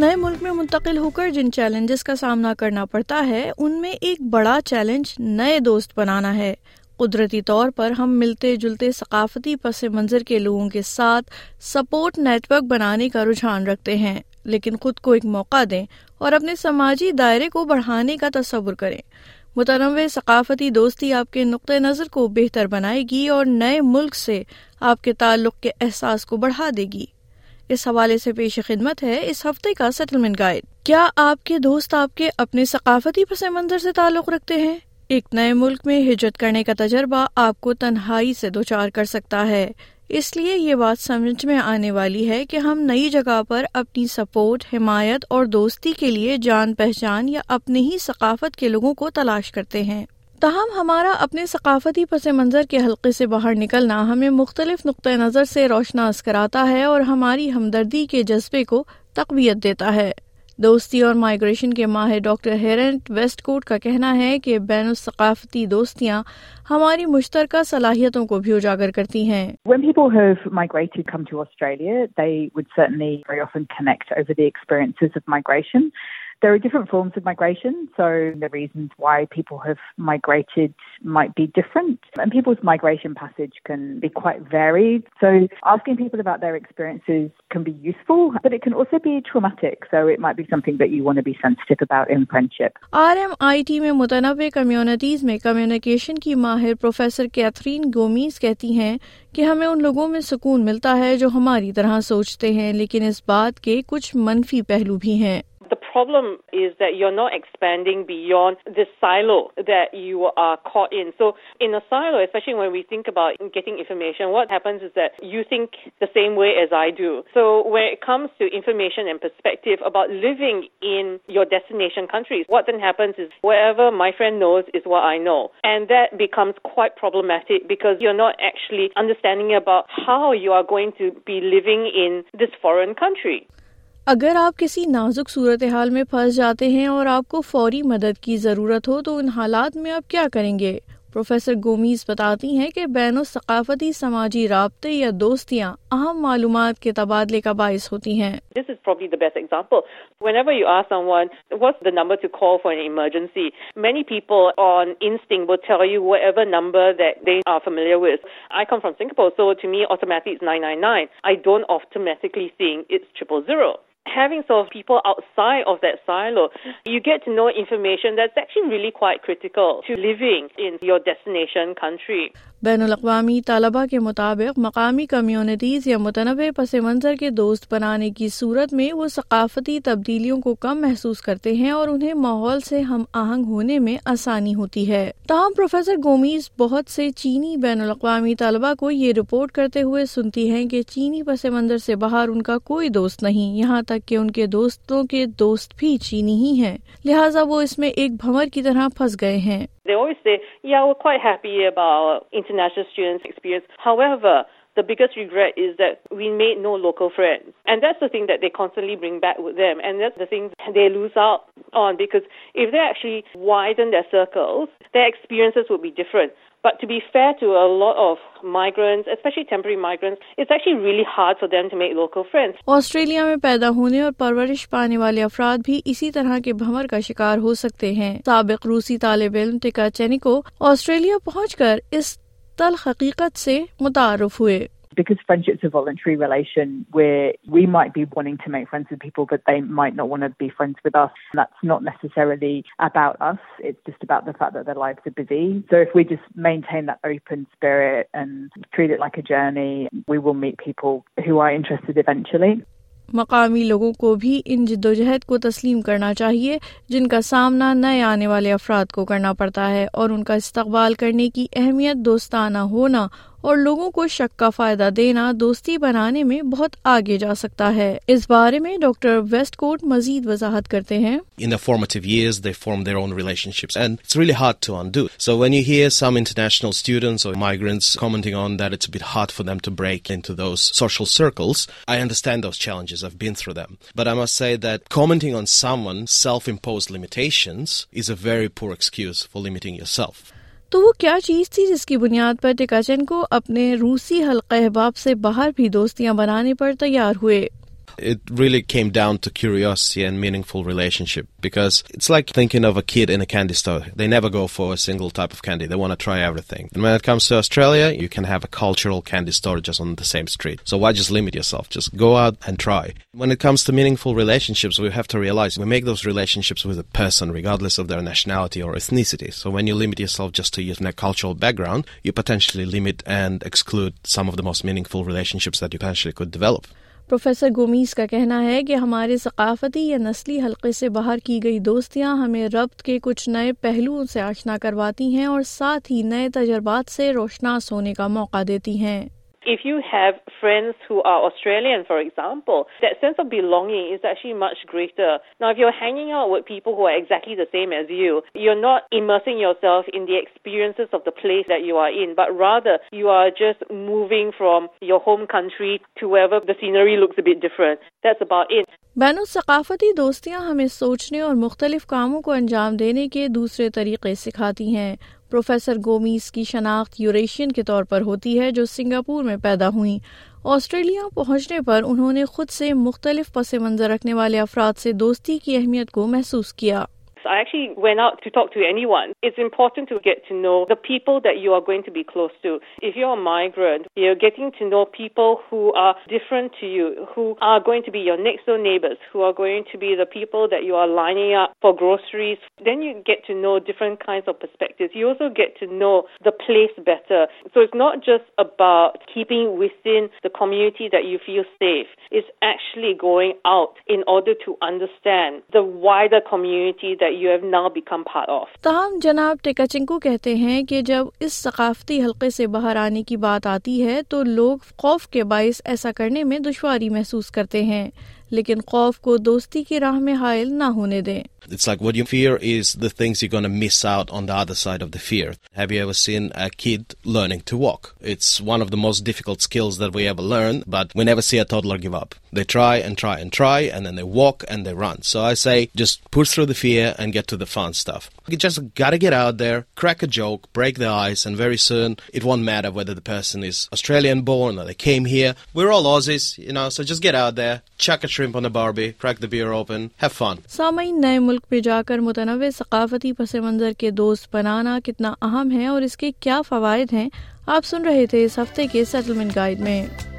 نئے ملک میں منتقل ہو کر جن چیلنجز کا سامنا کرنا پڑتا ہے ان میں ایک بڑا چیلنج نئے دوست بنانا ہے قدرتی طور پر ہم ملتے جلتے ثقافتی پس منظر کے لوگوں کے ساتھ سپورٹ نیٹ ورک بنانے کا رجحان رکھتے ہیں لیکن خود کو ایک موقع دیں اور اپنے سماجی دائرے کو بڑھانے کا تصور کریں متنوع ثقافتی دوستی آپ کے نقطۂ نظر کو بہتر بنائے گی اور نئے ملک سے آپ کے تعلق کے احساس کو بڑھا دے گی اس حوالے سے پیش خدمت ہے اس ہفتے کا سیٹلمنٹ گائیڈ کیا آپ کے دوست آپ کے اپنے ثقافتی پس منظر سے تعلق رکھتے ہیں ایک نئے ملک میں ہجرت کرنے کا تجربہ آپ کو تنہائی سے دوچار کر سکتا ہے اس لیے یہ بات سمجھ میں آنے والی ہے کہ ہم نئی جگہ پر اپنی سپورٹ حمایت اور دوستی کے لیے جان پہچان یا اپنے ہی ثقافت کے لوگوں کو تلاش کرتے ہیں تاہم ہمارا اپنے ثقافتی پس منظر کے حلقے سے باہر نکلنا ہمیں مختلف نقطۂ نظر سے روشناس کراتا ہے اور ہماری ہمدردی کے جذبے کو تقویت دیتا ہے دوستی اور مائیگریشن کے ماہر ڈاکٹر ہیرنٹ ویسٹ کوٹ کا کہنا ہے کہ بین الثقافتی دوستیاں ہماری مشترکہ صلاحیتوں کو بھی اجاگر کرتی ہیں migrated There are different different, forms of migration, migration so So, So, the reasons why people people have migrated might might be be be be be be and people's passage can can can quite varied. asking about their experiences useful, but it it also traumatic. something that you want to sensitive R M I T میں متنوع communities میں communication کی ماہر professor Catherine Gomez کہتی ہیں کہ ہمیں ان لوگوں میں سکون ملتا ہے جو ہماری طرح سوچتے ہیں لیکن اس بات کے کچھ منفی پہلو بھی ہیں The problem is that you're not expanding beyond the silo that you are caught in. So in a silo, especially when we think about getting information, what happens is that you think the same way as I do. So when it comes to information and perspective about living in your destination countries, what then happens is whatever my friend knows is what I know. And that becomes quite problematic because you're not actually understanding about how you are going to be living in this foreign country. اگر آپ کسی نازک صورتحال میں پھنس جاتے ہیں اور آپ کو فوری مدد کی ضرورت ہو تو ان حالات میں آپ کیا کریں گے پروفیسر گومیز بتاتی ہیں کہ بین الثقافتی سماجی رابطے یا دوستیاں اہم معلومات کے تبادلے کا باعث ہوتی ہیں ہیویگس people outside of their love you get no information diction really quiet کل to living in your destination country بین الاقوامی طلبہ کے مطابق مقامی کمیونٹیز یا متنوع پس منظر کے دوست بنانے کی صورت میں وہ ثقافتی تبدیلیوں کو کم محسوس کرتے ہیں اور انہیں ماحول سے ہم آہنگ ہونے میں آسانی ہوتی ہے تاہم پروفیسر گومیز بہت سے چینی بین الاقوامی طلبہ کو یہ رپورٹ کرتے ہوئے سنتی ہیں کہ چینی پس منظر سے باہر ان کا کوئی دوست نہیں یہاں تک کہ ان کے دوستوں کے دوست بھی چینی ہی ہیں لہٰذا وہ اس میں ایک بھنور کی طرح پھنس گئے ہیں خوائ how international students experience how the biggest regret is that we made no local friends. And that's the thing that they constantly bring back with them. And that's the thing they lose out on because if they actually widen their circles, their experiences would be different. But to be fair to a lot of migrants, especially temporary migrants, it's actually really hard for them to make local friends. Australia میں پیدا ہونے اور پرورش پانے والے افراد بھی اسی طرح کے بھمر کا شکار ہو سکتے ہیں سابق روسی طالب علم ٹکا چینیکو آسٹریلیا پہنچ کر اس تلحقیقت سے متعارف ہوئے because friend ships voluntary relation way we might be wanting to make friends with people but they might not want be friends with us that's not necessarily about us it's just about the fact that their lives are busy so if we just maintain that open spirit and treat it like a journey we will meet people who are interested eventually مقامی لوگوں کو بھی ان جدوجہد کو تسلیم کرنا چاہیے جن کا سامنا نئے آنے والے افراد کو کرنا پڑتا ہے اور ان کا استقبال کرنے کی اہمیت دوستانہ ہونا اور لوگوں کو شک کا فائدہ دینا دوستی بنانے میں بہت آگے جا سکتا ہے اس بارے میں ڈاکٹر ویسٹ کوٹ مزید وضاحت کرتے ہیں تو وہ کیا چیز تھی جس کی بنیاد پر ٹیکاچن کو اپنے روسی حلقہ احباب سے باہر بھی دوستیاں بنانے پر تیار ہوئے it really come down to curiosity and meaningful relationship because like key in Andy store they ن go for single type offend one try اویرین comes to Australia you can he a cultural just on the same street so what is limit just Goa try comes to مینگ full relationships to realise we've make this relation regard of their nationality or so when you limit access to cultural background you potentially limit and exclude some of the most meaning full relationship یوٹینشلی develop professor Gomez کا کہنا ہے کہ ہمارے ثقافتی یا نسلی حلقے سے باہر کی گئی دوستیاں ہمیں ربط کے کچھ نئے پہلوؤں سے آشنا کرواتی ہیں اور ساتھ ہی نئے تجربات سے روشناس ہونے کا موقع دیتی ہیں If you have friends who are Australian, for example, that sense of belonging is actually much greater. Now, if you're hanging out with people who are exactly the same as you, you're not immersing yourself in the experiences of the place that you are in, but rather you are just moving from your home country to wherever the scenery looks a bit different. That's about it. بین الثقافتی دوستیاں ہمیں سوچنے اور مختلف کاموں کو انجام دینے کے دوسرے طریقے سکھاتی ہیں پروفیسر گومیز کی شناخت یوریشین کے طور پر ہوتی ہے جو سنگاپور میں پیدا ہوئیں آسٹریلیا پہنچنے پر انہوں نے خود سے مختلف پس منظر رکھنے والے افراد سے دوستی کی اہمیت کو محسوس کیا I actually went out to talk to anyone. It's important to get to know the people that you are going to be close to. If you're a migrant, you're getting to know people who are different to you, who are going to be your next door neighbors, who are going to be the people that you are lining up for groceries. Then you get to know different kinds of perspectives. You also get to know the place better. So it's not just about keeping within the community that you feel safe. It's actually going out in order to understand the wider community that تاہم جناب ٹیکاچنکو کہتے ہیں کہ جب اس ثقافتی حلقے سے باہر آنے کی بات آتی ہے تو لوگ خوف کے باعث ایسا کرنے میں دشواری محسوس کرتے ہیں لیکن خوف کو دوستی کی راہ میں حائل نہ ہونے دیں it's like what you fear is the things you gonna miss out on the other side of the fear have you ever seen a kid learning to walk it's one of the most difficult skills that we have learn but we never see a toddler give up they try and try and try and then they walk and they run so I say just push through the fear and get to the fun stuff you just گٹ get out there crack a joke break the ice and very soon it won't matter whether the person is Australian born or they came here we are all losses you know so just get out there check a سامعین نئے ملک پہ جا کر متنوع ثقافتی پس منظر کے دوست بنانا کتنا اہم ہے اور اس کے کیا فوائد ہیں آپ سن رہے تھے اس ہفتے کے سیٹلمنٹ گائیڈ میں